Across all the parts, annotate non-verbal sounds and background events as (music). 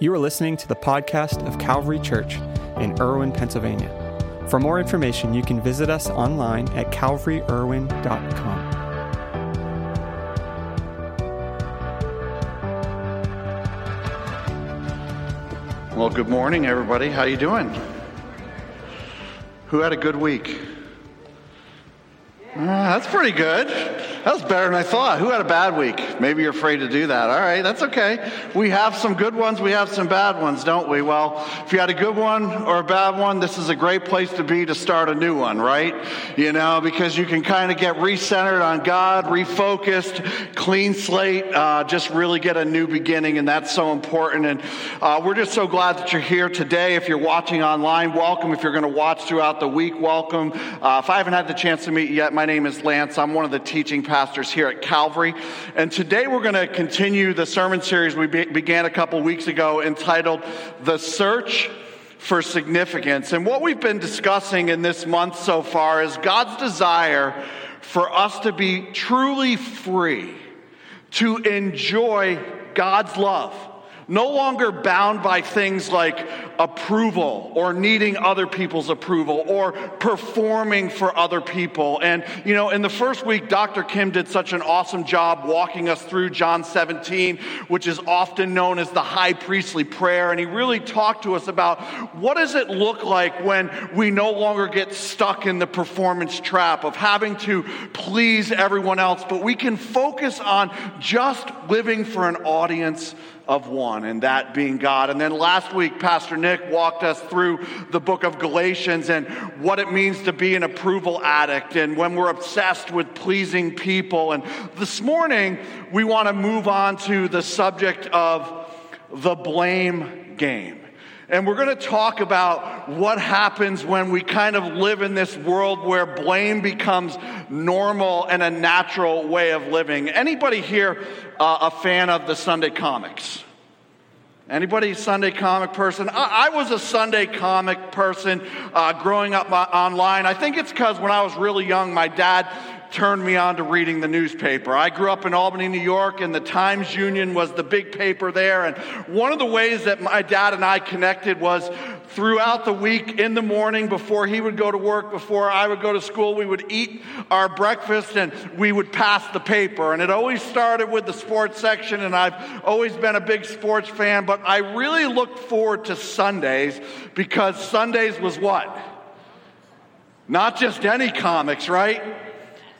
You are listening to the podcast of Calvary Church in Irwin, Pennsylvania. For more information, you can visit us online at calvaryirwin.com. Well, good morning, everybody. How are you doing? Who had a good week? Uh, that's pretty good. That was better than I thought. Who had a bad week? Maybe you're afraid to do that. All right, that's okay. We have some good ones, we have some bad ones, don't we? Well, if you had a good one or a bad one, this is a great place to be to start a new one, right? You know, because you can kind of get recentered on God, refocused, clean slate, uh, just really get a new beginning, and that's so important. And uh, we're just so glad that you're here today. If you're watching online, welcome. If you're going to watch throughout the week, welcome. Uh, if I haven't had the chance to meet you yet, my name is Lance. I'm one of the teaching pastors here at Calvary. And today we're going to continue the sermon series we be- began a couple weeks ago entitled The Search for Significance. And what we've been discussing in this month so far is God's desire for us to be truly free, to enjoy God's love no longer bound by things like approval or needing other people's approval or performing for other people. And, you know, in the first week, Dr. Kim did such an awesome job walking us through John 17, which is often known as the high priestly prayer. And he really talked to us about what does it look like when we no longer get stuck in the performance trap of having to please everyone else, but we can focus on just living for an audience of one, and that being God. And then last week, Pastor Nick walked us through the book of Galatians and what it means to be an approval addict and when we're obsessed with pleasing people. And this morning, we want to move on to the subject of the blame game. And we're going to talk about what happens when we kind of live in this world where blame becomes normal and a natural way of living. Anybody here uh, a fan of the Sunday comics? Anybody Sunday comic person? I, I was a Sunday comic person uh, growing up uh, online. I think it's because when I was really young, my dad turned me on to reading the newspaper. I grew up in Albany, New York, and the Times Union was the big paper there. And one of the ways that my dad and I connected was throughout the week in the morning before he would go to work, before I would go to school, we would eat our breakfast and we would pass the paper. And it always started with the sports section, and I've always been a big sports fan, but I really looked forward to Sundays because Sundays was what? Not just any comics, right?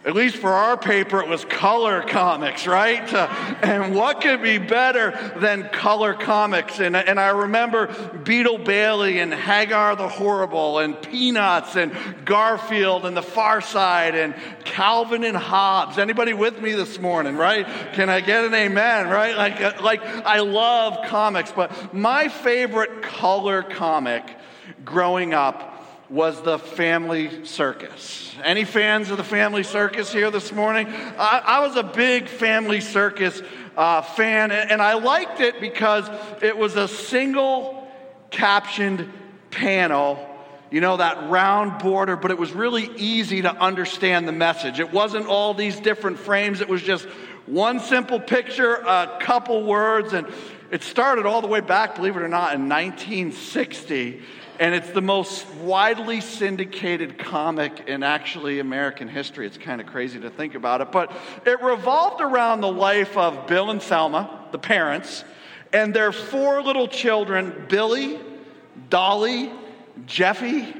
At least for our paper, it was color comics, right? Uh, and what could be better than color comics? And, and I remember Beetle Bailey and Hagar the Horrible and Peanuts and Garfield and The Far Side and Calvin and Hobbes. Anybody with me this morning, right? Can I get an amen, right? Like, uh, like I love comics, but my favorite color comic growing up was the family circus. Any fans of the family circus here this morning? I, I was a big family circus uh, fan, and, and I liked it because it was a single captioned panel you know, that round border, but it was really easy to understand the message. It wasn't all these different frames, it was just one simple picture, a couple words, and it started all the way back, believe it or not, in 1960 and it's the most widely syndicated comic in actually American history. It's kind of crazy to think about it. But it revolved around the life of Bill and Thelma, the parents, and their four little children Billy, Dolly, Jeffy,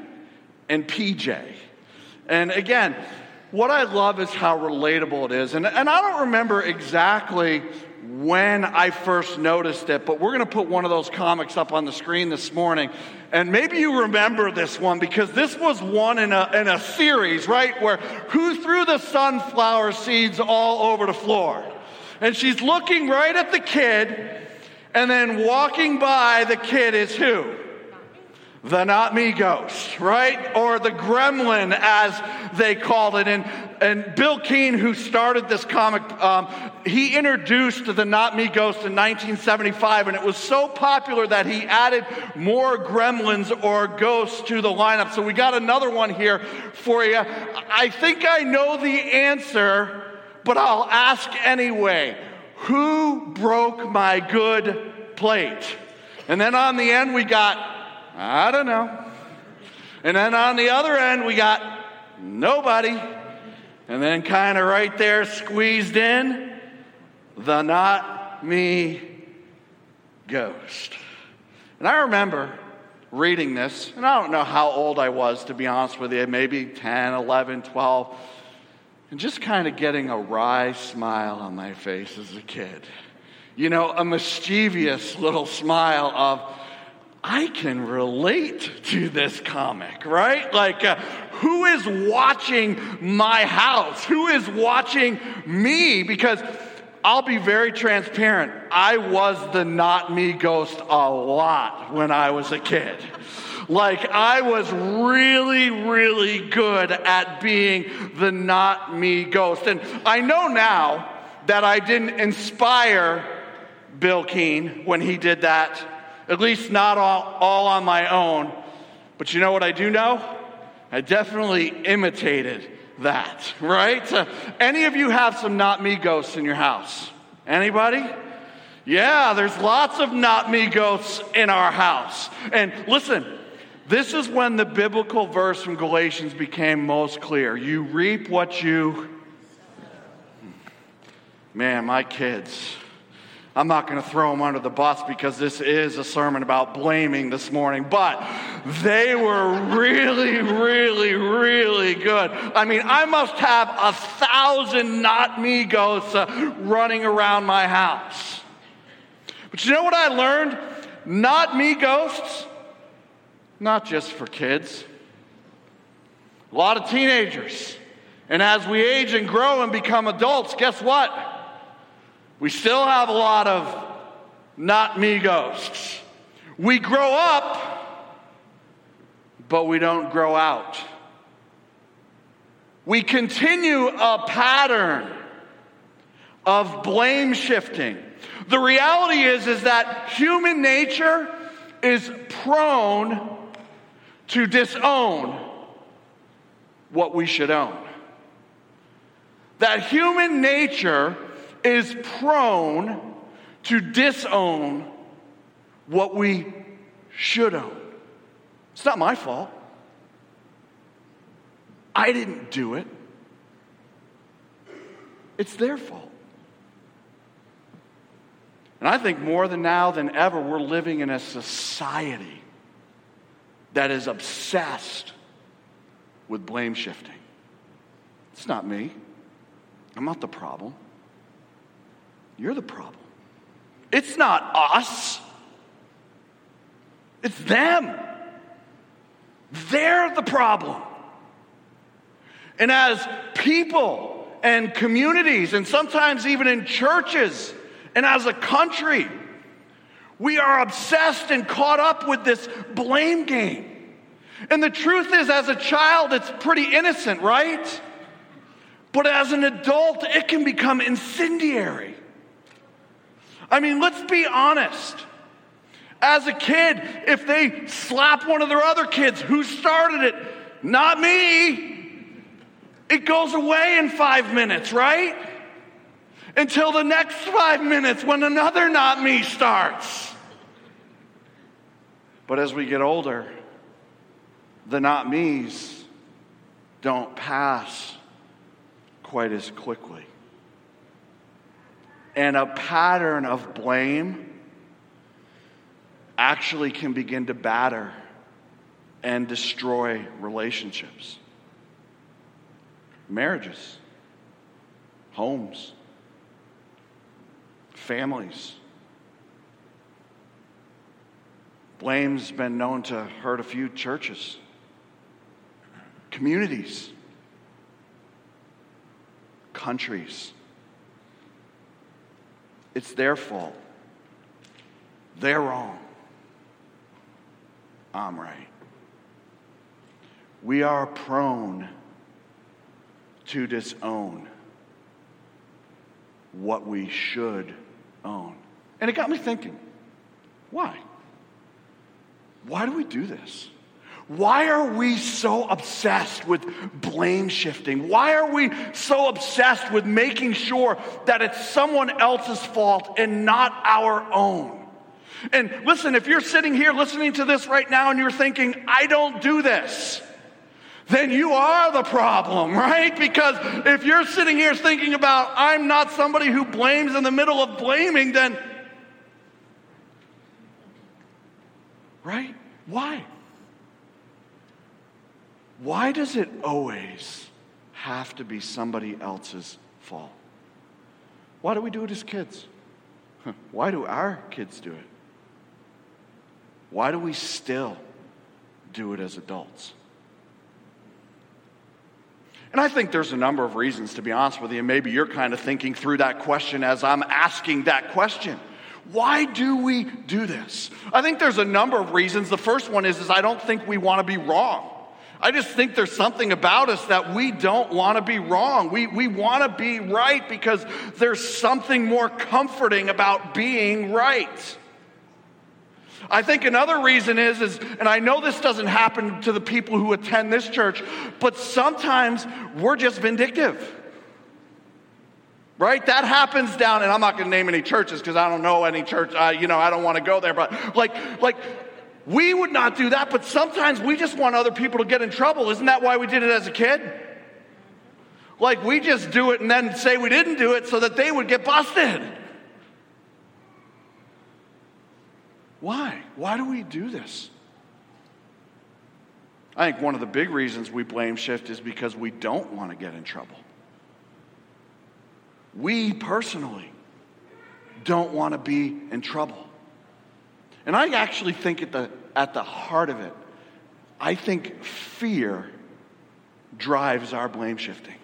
and PJ. And again, what I love is how relatable it is. And, and I don't remember exactly when I first noticed it, but we're going to put one of those comics up on the screen this morning. And maybe you remember this one because this was one in a, in a series, right? Where who threw the sunflower seeds all over the floor? And she's looking right at the kid, and then walking by the kid is who? The not me ghost, right? Or the gremlin, as they called it. And, and Bil Keane, who started this comic, um, he introduced the not me ghost in 1975, and it was so popular that he added more gremlins or ghosts to the lineup. So we got another one here for you. I think I know the answer, but I'll ask anyway. Who broke my good plate? And then on the end, we got, I don't know. And then on the other end, we got nobody. And then, kind of right there, squeezed in, the not me ghost. And I remember reading this, and I don't know how old I was, to be honest with you, maybe 10, 11, 12, and just kind of getting a wry smile on my face as a kid. You know, a mischievous little smile of, I can relate to this comic, right? Like, uh, who is watching my house? Who is watching me? Because I'll be very transparent. I was the not me ghost a lot when I was a kid. Like, I was really, really good at being the not me ghost. And I know now that I didn't inspire Bil Keane when he did that, at least not all, all on my own. But you know what I do know? I definitely imitated that, (laughs) right? Uh, any of you have some not me ghosts in your house? Anybody? Yeah, there's lots of not me ghosts in our house. And listen, this is when the biblical verse from Galatians became most clear. You reap what you. Man, my kids I'm not going to throw them under the bus because this is a sermon about blaming this morning, but they were really, really, really good. I mean, I must have a thousand not me ghosts uh, running around my house. But you know what I learned? Not me ghosts, not just for kids, a lot of teenagers. And as we age and grow and become adults, guess what? We still have a lot of not me ghosts. We grow up, but we don't grow out. We continue a pattern of blame shifting. The reality is, is that human nature is prone to disown what we should own. That human nature is prone to disown what we should own. It's not my fault. I didn't do it. It's their fault. And I think more than now than ever, we're living in a society that is obsessed with blame shifting. It's not me. I'm not the problem. You're the problem. It's not us, it's them. They're the problem. And as people and communities, and sometimes even in churches, and as a country, we are obsessed and caught up with this blame game. And the truth is, as a child, it's pretty innocent, right? But as an adult, it can become incendiary. I mean, let's be honest. As a kid, if they slap one of their other kids, who started it? Not me. It goes away in five minutes, right? Until the next five minutes when another not me starts. But as we get older, the not me's don't pass quite as quickly and a pattern of blame actually can begin to batter and destroy relationships, marriages, homes, families. Blame's been known to hurt a few churches, communities, countries. It's their fault. They're wrong. I'm right. We are prone to disown what we should own. And it got me thinking why? Why do we do this? Why are we so obsessed with blame shifting? Why are we so obsessed with making sure that it's someone else's fault and not our own? And listen, if you're sitting here listening to this right now and you're thinking, I don't do this, then you are the problem, (laughs) right? Because if you're sitting here thinking about, I'm not somebody who blames in the middle of blaming, then, right? Why? Why does it always have to be somebody else's fault? Why do we do it as kids? Why do our kids do it? Why do we still do it as adults? And I think there's a number of reasons, to be honest with you. And Maybe you're kind of thinking through that question as I'm asking that question. Why do we do this? I think there's a number of reasons. The first one is, is I don't think we want to be wrong. I just think there's something about us that we don't want to be wrong. We, we want to be right because there's something more comforting about being right. I think another reason is, is, and I know this doesn't happen to the people who attend this church, but sometimes we're just vindictive. Right? That happens down, and I'm not going to name any churches because I don't know any church. Uh, you know, I don't want to go there. But like, like we would not do that. But sometimes we just want other people to get in trouble. Isn't that why we did it as a kid? Like we just do it and then say we didn't do it so that they would get busted. Why? Why do we do this? I think one of the big reasons we blame shift is because we don't want to get in trouble. We personally don't want to be in trouble. And I actually think at the, at the heart of it, I think fear drives our blame shifting.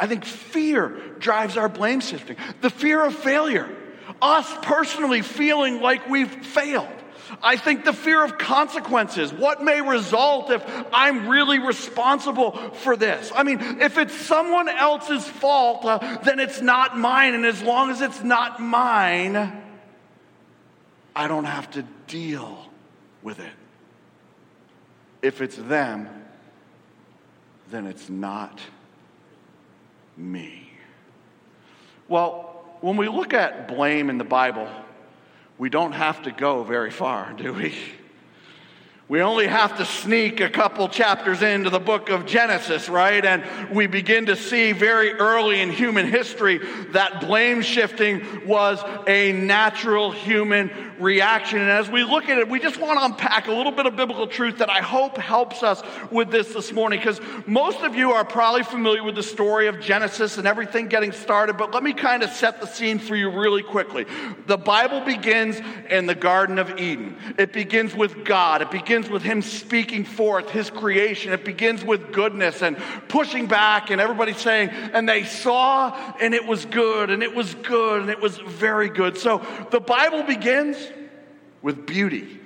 I think fear drives our blame shifting. The fear of failure us personally feeling like we've failed. I think the fear of consequences, what may result if I'm really responsible for this. I mean, if it's someone else's fault, uh, then it's not mine. And as long as it's not mine, I don't have to deal with it. If it's them, then it's not me. Well, when we look at blame in the Bible, we don't have to go very far, do we? We only have to sneak a couple chapters into the book of Genesis, right? And we begin to see very early in human history that blame shifting was a natural human reaction. And as we look at it, we just want to unpack a little bit of biblical truth that I hope helps us with this this morning. Because most of you are probably familiar with the story of Genesis and everything getting started, but let me kind of set the scene for you really quickly. The Bible begins in the Garden of Eden, it begins with God, it begins begins with him speaking forth his creation. It begins with goodness and pushing back, and everybody saying, and they saw, and it was good, and it was good, and it was very good. So the Bible begins with beauty,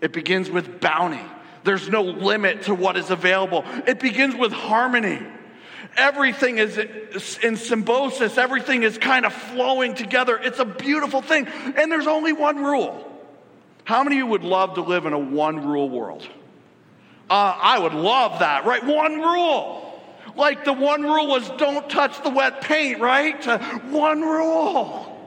it begins with bounty. There's no limit to what is available. It begins with harmony. Everything is in symbiosis, everything is kind of flowing together. It's a beautiful thing. And there's only one rule how many of you would love to live in a one rule world? Uh, I would love that, right? One rule. Like the one rule was don't touch the wet paint, right? Uh, one rule.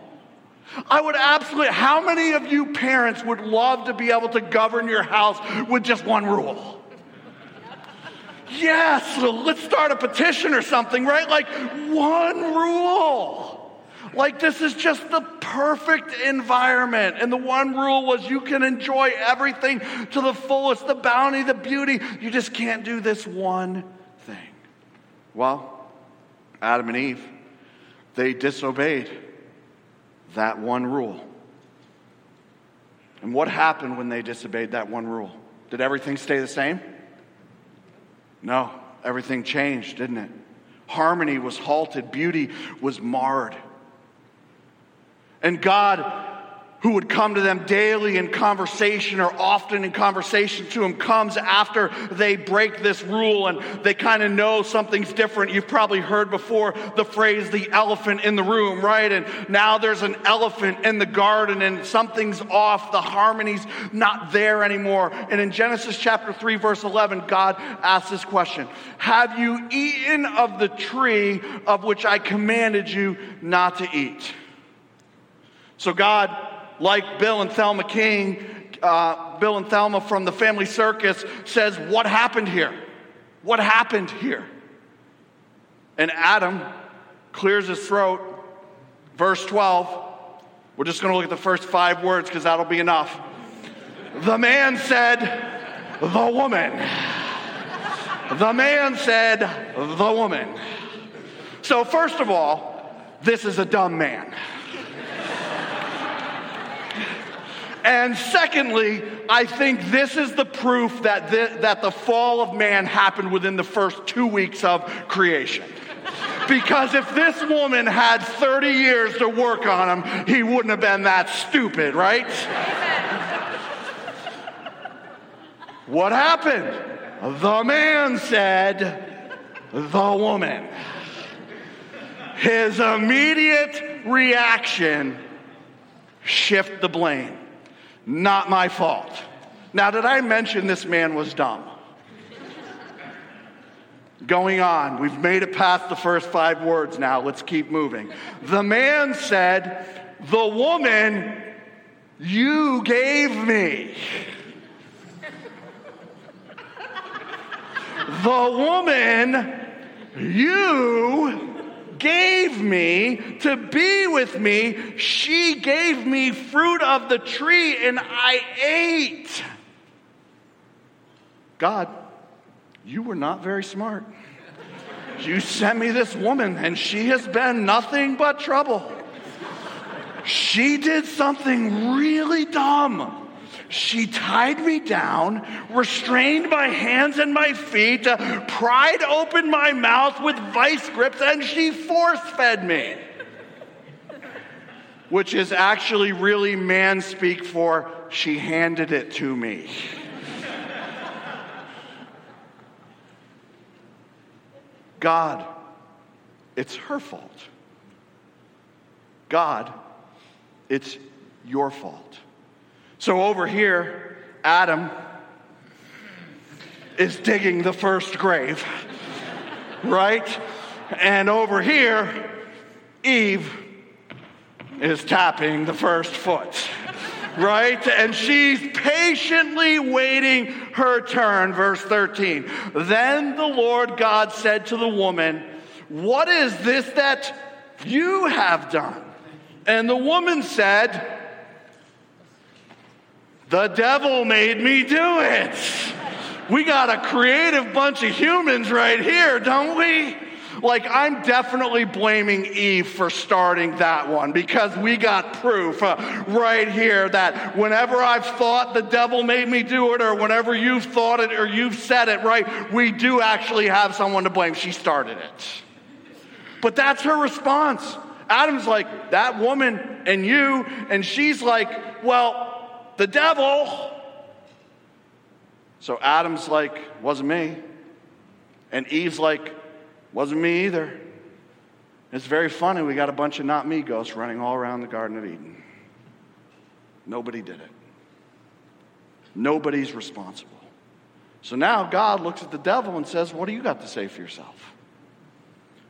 I would absolutely, how many of you parents would love to be able to govern your house with just one rule? Yes, let's start a petition or something, right? Like one rule. Like, this is just the perfect environment. And the one rule was you can enjoy everything to the fullest the bounty, the beauty. You just can't do this one thing. Well, Adam and Eve, they disobeyed that one rule. And what happened when they disobeyed that one rule? Did everything stay the same? No, everything changed, didn't it? Harmony was halted, beauty was marred. And God, who would come to them daily in conversation or often in conversation to them comes after they break this rule and they kind of know something's different. You've probably heard before the phrase the elephant in the room, right? And now there's an elephant in the garden and something's off. The harmony's not there anymore. And in Genesis chapter 3, verse 11, God asks this question Have you eaten of the tree of which I commanded you not to eat? So God like Bill and Thelma King, uh, Bill and Thelma from the Family Circus, says, What happened here? What happened here? And Adam clears his throat. Verse 12. We're just going to look at the first five words because that'll be enough. The man said, The woman. The man said, The woman. So, first of all, this is a dumb man. And secondly, I think this is the proof that the, that the fall of man happened within the first two weeks of creation. Because if this woman had 30 years to work on him, he wouldn't have been that stupid, right? what happened? The man said, the woman. His immediate reaction shift the blame. Not my fault. Now, did I mention this man was dumb? Going on, we've made it past the first five words now. Let's keep moving. The man said, The woman you gave me. the woman you gave me to be with me. She gave me fruit of the tree and I ate. God, you were not very smart. You sent me this woman and she has been nothing but trouble. She did something really dumb. She tied me down, restrained my hands and my feet, uh, pried open my mouth with vice grips, and she force fed me. Which is actually really man speak for she handed it to me. God, it's her fault. God, it's your fault. So over here, Adam is digging the first grave, right? And over here, Eve is tapping the first foot, right? And she's patiently waiting her turn. Verse 13. Then the Lord God said to the woman, What is this that you have done? And the woman said, the devil made me do it. We got a creative bunch of humans right here, don't we? Like, I'm definitely blaming Eve for starting that one because we got proof uh, right here that whenever I've thought the devil made me do it, or whenever you've thought it or you've said it, right, we do actually have someone to blame. She started it. But that's her response. Adam's like, that woman and you, and she's like, well, the devil. So Adam's like, wasn't me. And Eve's like, wasn't me either. It's very funny. We got a bunch of not me ghosts running all around the Garden of Eden. Nobody did it. Nobody's responsible. So now God looks at the devil and says, What do you got to say for yourself?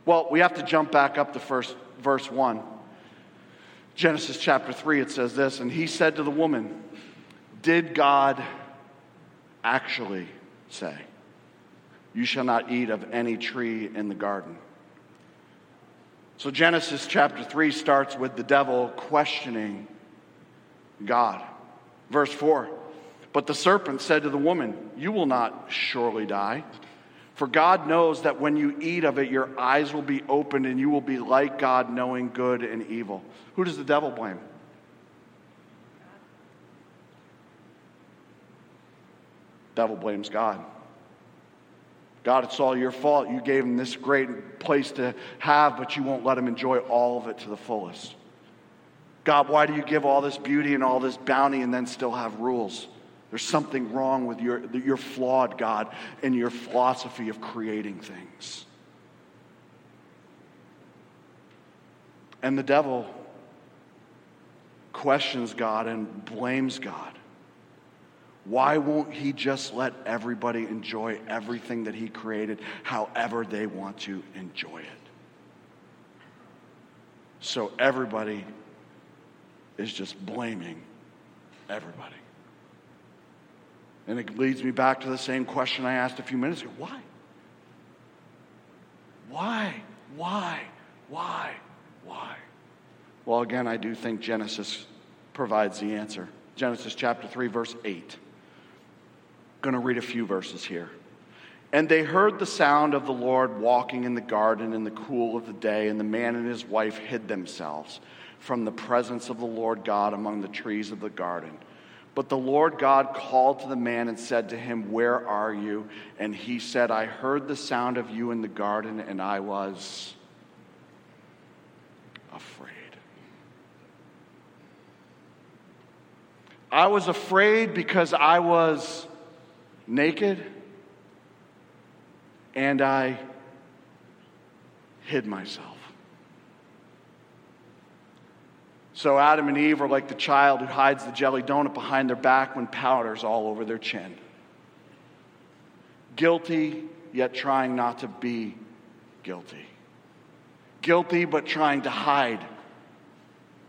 Well, we have to jump back up to first verse 1. Genesis chapter 3, it says this And he said to the woman, Did God actually say, You shall not eat of any tree in the garden? So Genesis chapter 3 starts with the devil questioning God. Verse 4 But the serpent said to the woman, You will not surely die. For God knows that when you eat of it, your eyes will be opened and you will be like God, knowing good and evil. Who does the devil blame? Devil blames God. God, it's all your fault. You gave him this great place to have, but you won't let him enjoy all of it to the fullest. God, why do you give all this beauty and all this bounty and then still have rules? There's something wrong with your, your flawed God and your philosophy of creating things. And the devil questions God and blames God. Why won't he just let everybody enjoy everything that he created however they want to enjoy it? So everybody is just blaming everybody. And it leads me back to the same question I asked a few minutes ago why? Why? Why? Why? Why? Well, again, I do think Genesis provides the answer. Genesis chapter 3, verse 8. Going to read a few verses here. And they heard the sound of the Lord walking in the garden in the cool of the day, and the man and his wife hid themselves from the presence of the Lord God among the trees of the garden. But the Lord God called to the man and said to him, Where are you? And he said, I heard the sound of you in the garden, and I was afraid. I was afraid because I was naked and I hid myself. So Adam and Eve are like the child who hides the jelly donut behind their back when powder's all over their chin. Guilty, yet trying not to be guilty. Guilty, but trying to hide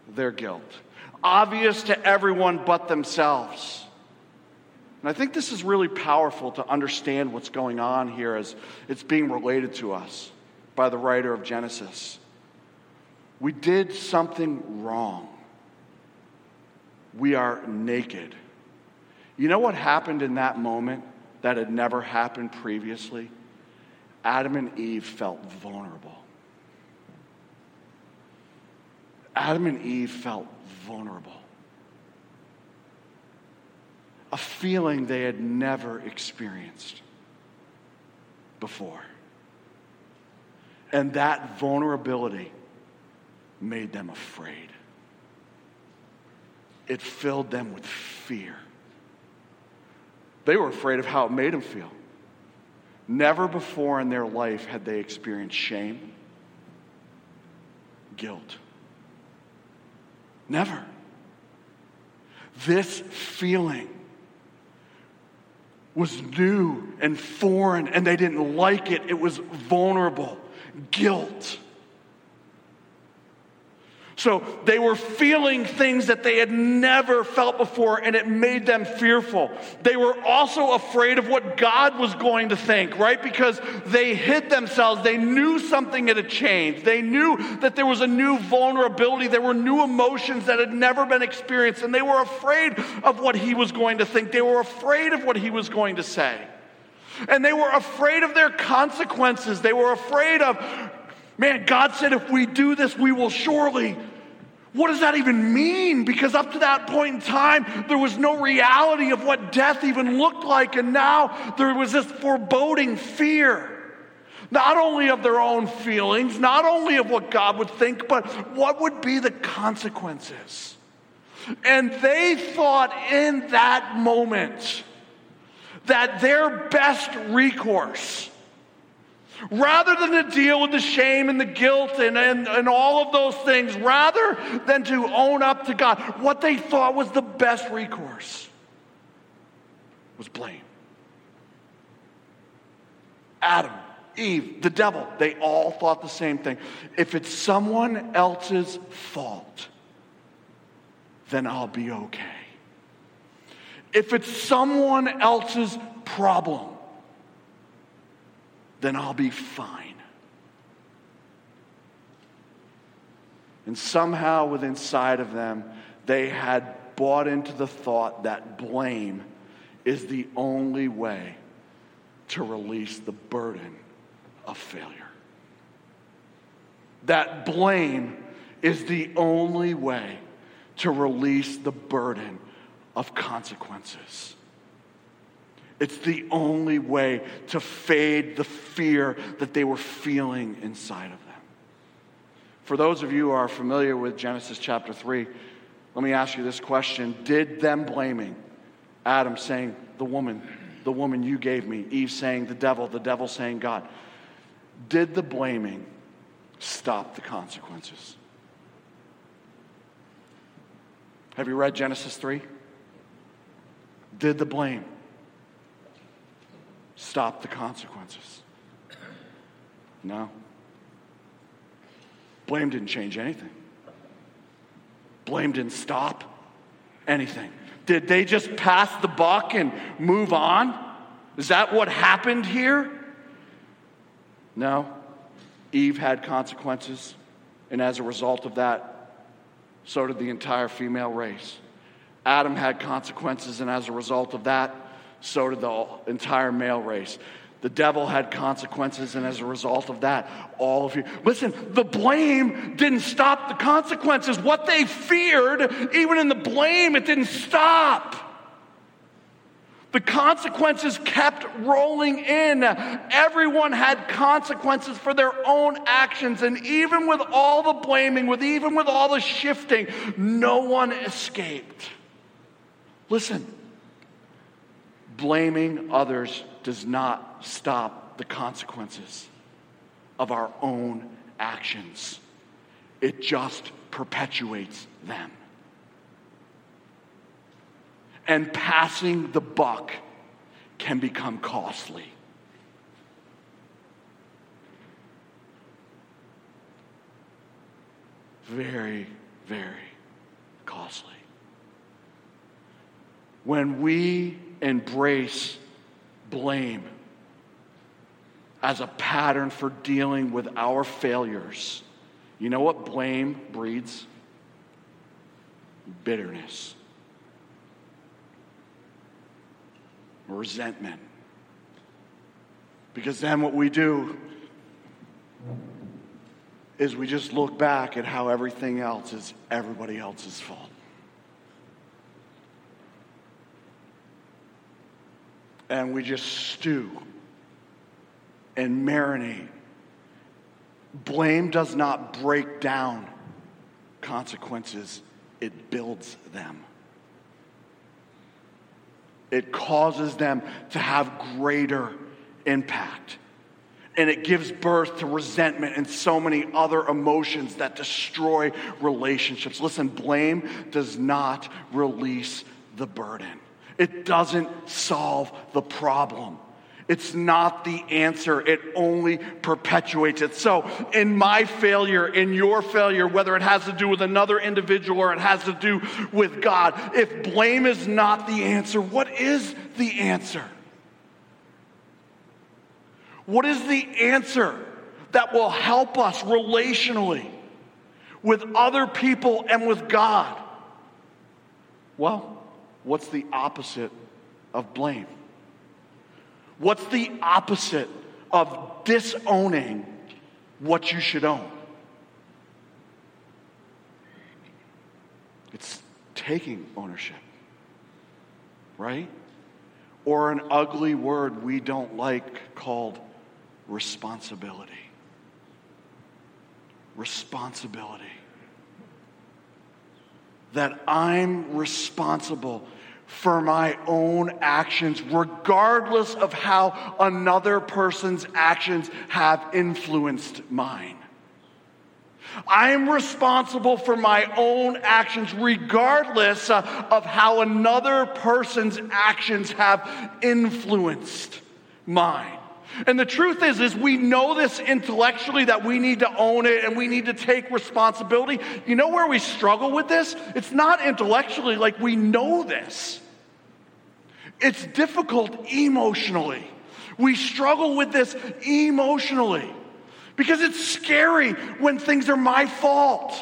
their guilt. Obvious to everyone but themselves. And I think this is really powerful to understand what's going on here as it's being related to us by the writer of Genesis. We did something wrong. We are naked. You know what happened in that moment that had never happened previously? Adam and Eve felt vulnerable. Adam and Eve felt vulnerable a feeling they had never experienced before. And that vulnerability made them afraid. It filled them with fear. They were afraid of how it made them feel. Never before in their life had they experienced shame, guilt. Never. This feeling was new and foreign and they didn't like it. It was vulnerable, guilt. So they were feeling things that they had never felt before, and it made them fearful. They were also afraid of what God was going to think, right? Because they hid themselves. They knew something had changed. They knew that there was a new vulnerability. There were new emotions that had never been experienced, and they were afraid of what He was going to think. They were afraid of what He was going to say. And they were afraid of their consequences. They were afraid of, man, God said if we do this, we will surely what does that even mean? Because up to that point in time, there was no reality of what death even looked like. And now there was this foreboding fear. Not only of their own feelings, not only of what God would think, but what would be the consequences. And they thought in that moment that their best recourse Rather than to deal with the shame and the guilt and, and, and all of those things, rather than to own up to God, what they thought was the best recourse was blame. Adam, Eve, the devil, they all thought the same thing. If it's someone else's fault, then I'll be okay. If it's someone else's problem, then I'll be fine. And somehow, within inside of them, they had bought into the thought that blame is the only way to release the burden of failure. That blame is the only way to release the burden of consequences. It's the only way to fade the fear that they were feeling inside of them. For those of you who are familiar with Genesis chapter 3, let me ask you this question Did them blaming Adam saying, The woman, the woman you gave me, Eve saying, The devil, the devil saying, God, did the blaming stop the consequences? Have you read Genesis 3? Did the blame stop the consequences? No. Blame didn't change anything. blame didn't stop anything. Did they just pass the buck and move on? Is that what happened here? No. Eve had consequences, and as a result of that, so did the entire female race. Adam had consequences, and as a result of that, so did the entire male race. The devil had consequences, and as a result of that, all of you. Listen, the blame didn't stop the consequences. What they feared, even in the blame, it didn't stop. The consequences kept rolling in. Everyone had consequences for their own actions. And even with all the blaming, with even with all the shifting, no one escaped. Listen, blaming others does not stop the consequences of our own actions, it just perpetuates them. And passing the buck can become costly. Very, very costly when we embrace blame as a pattern for dealing with our failures, you know what blame breeds? Bitterness, resentment. Because then what we do is we just look back at how everything else is everybody else's fault. And we just stew and marinate. Blame does not break down consequences, it builds them. It causes them to have greater impact. And it gives birth to resentment and so many other emotions that destroy relationships. Listen, blame does not release the burden. It doesn't solve the problem. It's not the answer. It only perpetuates it. So, in my failure, in your failure, whether it has to do with another individual or it has to do with God, if blame is not the answer, what is the answer? What is the answer that will help us relationally with other people and with God? Well, What's the opposite of blame? What's the opposite of disowning what you should own? It's taking ownership, right? Or an ugly word we don't like called responsibility. Responsibility that I'm responsible for my own actions, regardless of how another person's actions have influenced mine. I am responsible for my own actions, regardless uh, of how another person's actions have influenced mine. And the truth is, is we know this intellectually that we need to own it and we need to take responsibility. You know where we struggle with this? It's not intellectually, like we know this. It's difficult emotionally. We struggle with this emotionally because it's scary when things are my fault.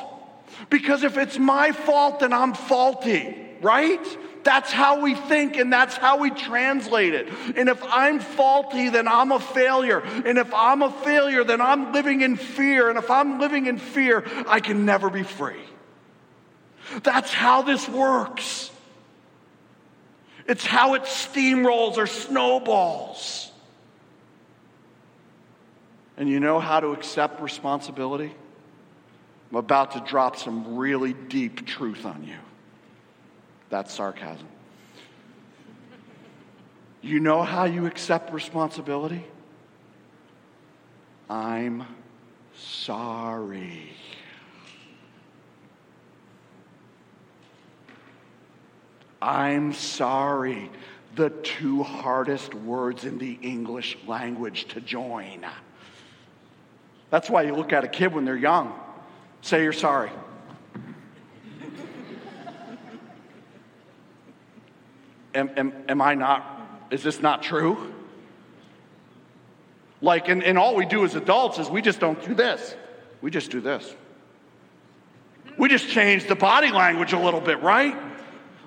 Because if it's my fault, then I'm faulty, right? That's how we think and that's how we translate it. And if I'm faulty, then I'm a failure. And if I'm a failure, then I'm living in fear. And if I'm living in fear, I can never be free. That's how this works. It's how it steamrolls or snowballs. And you know how to accept responsibility? I'm about to drop some really deep truth on you. That's sarcasm. You know how you accept responsibility? I'm sorry. I'm sorry. The two hardest words in the English language to join. That's why you look at a kid when they're young. Say you're sorry. Am, am, am I not, is this not true? Like, and, and all we do as adults is we just don't do this. We just do this. We just change the body language a little bit, right?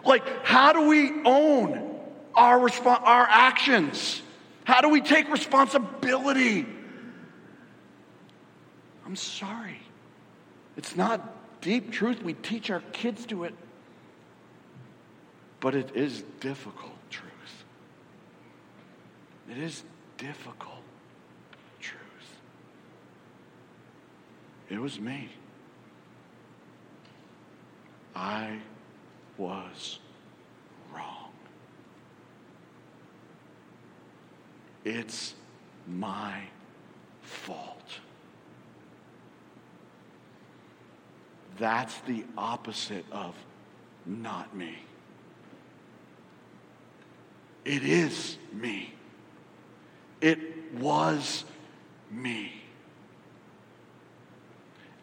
Like, how do we own our, resp- our actions? How do we take responsibility? I'm sorry. It's not deep truth. We teach our kids to it. But it is difficult truth. It is difficult truth. It was me. I was wrong. It's my fault. That's the opposite of not me. It is me. It was me.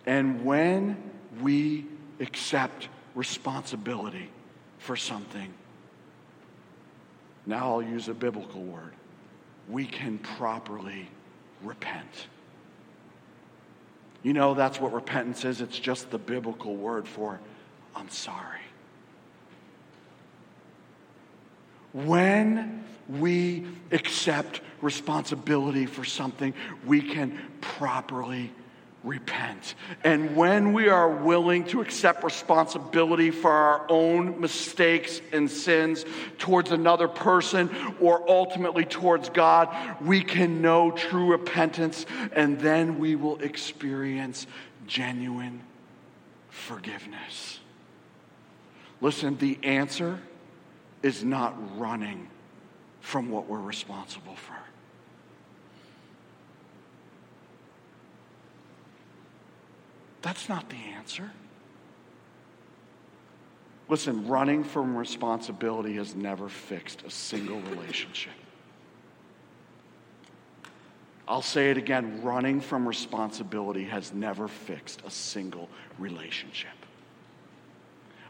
And when we accept responsibility for something, now I'll use a biblical word, we can properly repent. You know, that's what repentance is. It's just the biblical word for I'm sorry. When we accept responsibility for something, we can properly repent. And when we are willing to accept responsibility for our own mistakes and sins towards another person or ultimately towards God, we can know true repentance and then we will experience genuine forgiveness. Listen, the answer is not running from what we're responsible for. That's not the answer. Listen, running from responsibility has never fixed a single relationship. I'll say it again running from responsibility has never fixed a single relationship.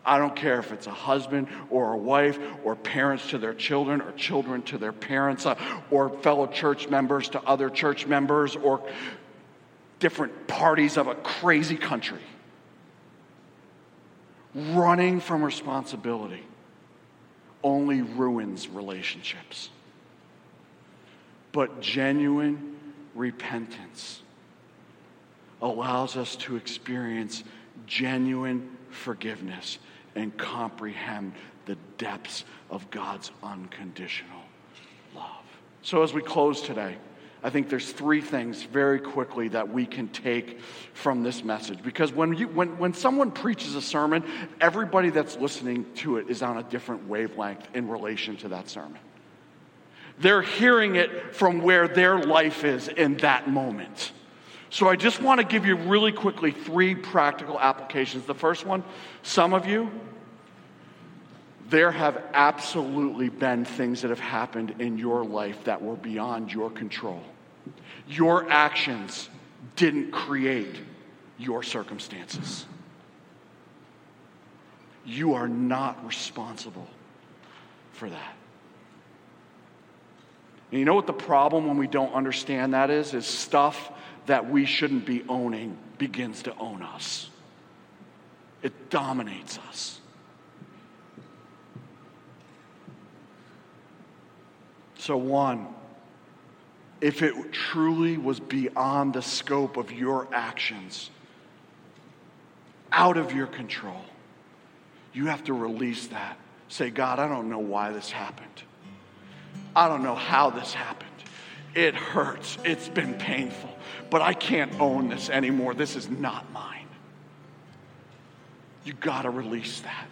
I don't care if it's a husband or a wife or parents to their children or children to their parents uh, or fellow church members to other church members or different parties of a crazy country. Running from responsibility only ruins relationships. But genuine repentance allows us to experience genuine forgiveness and comprehend the depths of God's unconditional love. So, as we close today, I think there's three things very quickly that we can take from this message. Because when, you, when, when someone preaches a sermon, everybody that's listening to it is on a different wavelength in relation to that sermon. They're hearing it from where their life is in that moment. So I just want to give you really quickly three practical applications. The first one, some of you, there have absolutely been things that have happened in your life that were beyond your control. Your actions didn't create your circumstances. You are not responsible for that. And you know what the problem when we don't understand that is? Is stuff that we shouldn't be owning begins to own us. It dominates us. So, one, if it truly was beyond the scope of your actions, out of your control, you have to release that. Say, God, I don't know why this happened. I don't know how this happened. It hurts. It's been painful. But I can't own this anymore. This is not mine. You got to release that.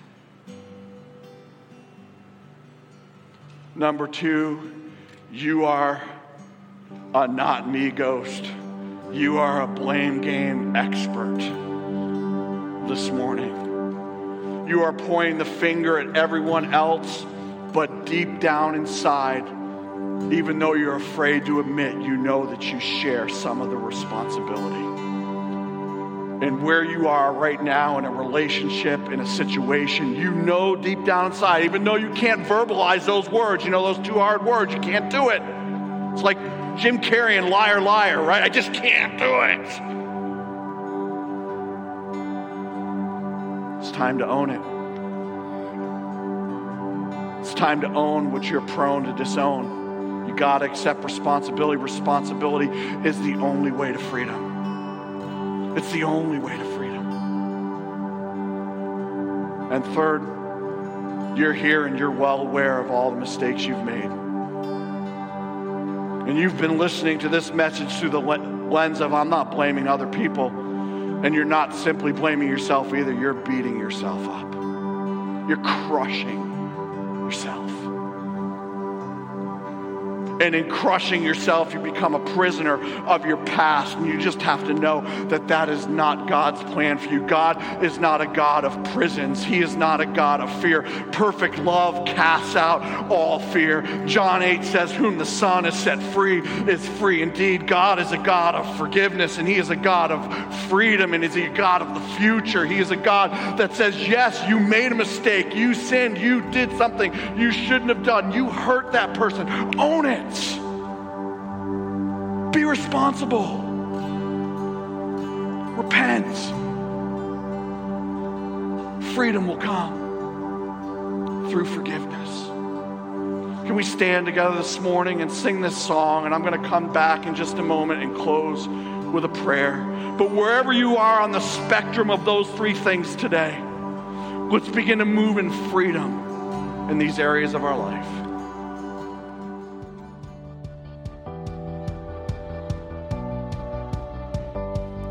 Number two, you are a not me ghost. You are a blame game expert this morning. You are pointing the finger at everyone else, but deep down inside, even though you're afraid to admit, you know that you share some of the responsibility. and where you are right now in a relationship, in a situation, you know deep down inside, even though you can't verbalize those words, you know, those two hard words, you can't do it. It's like Jim Carrey and Liar Liar, right? I just can't do it. It's time to own it. It's time to own what you're prone to disown. To accept responsibility. Responsibility is the only way to freedom. It's the only way to freedom. And third, you're here and you're well aware of all the mistakes you've made. And you've been listening to this message through the lens of I'm not blaming other people. And you're not simply blaming yourself either, you're beating yourself up. You're crushing yourself. And in crushing yourself, you become a prisoner of your past. And you just have to know that that is not God's plan for you. God is not a God of prisons, He is not a God of fear. Perfect love casts out all fear. John 8 says, Whom the Son has set free is free indeed. God is a God of forgiveness, and He is a God of freedom, and is a God of the future. He is a God that says, Yes, you made a mistake. You sinned. You did something you shouldn't have done. You hurt that person. Own it. Be responsible. Repent. Freedom will come through forgiveness. Can we stand together this morning and sing this song? And I'm going to come back in just a moment and close with a prayer. But wherever you are on the spectrum of those three things today, let's begin to move in freedom in these areas of our life.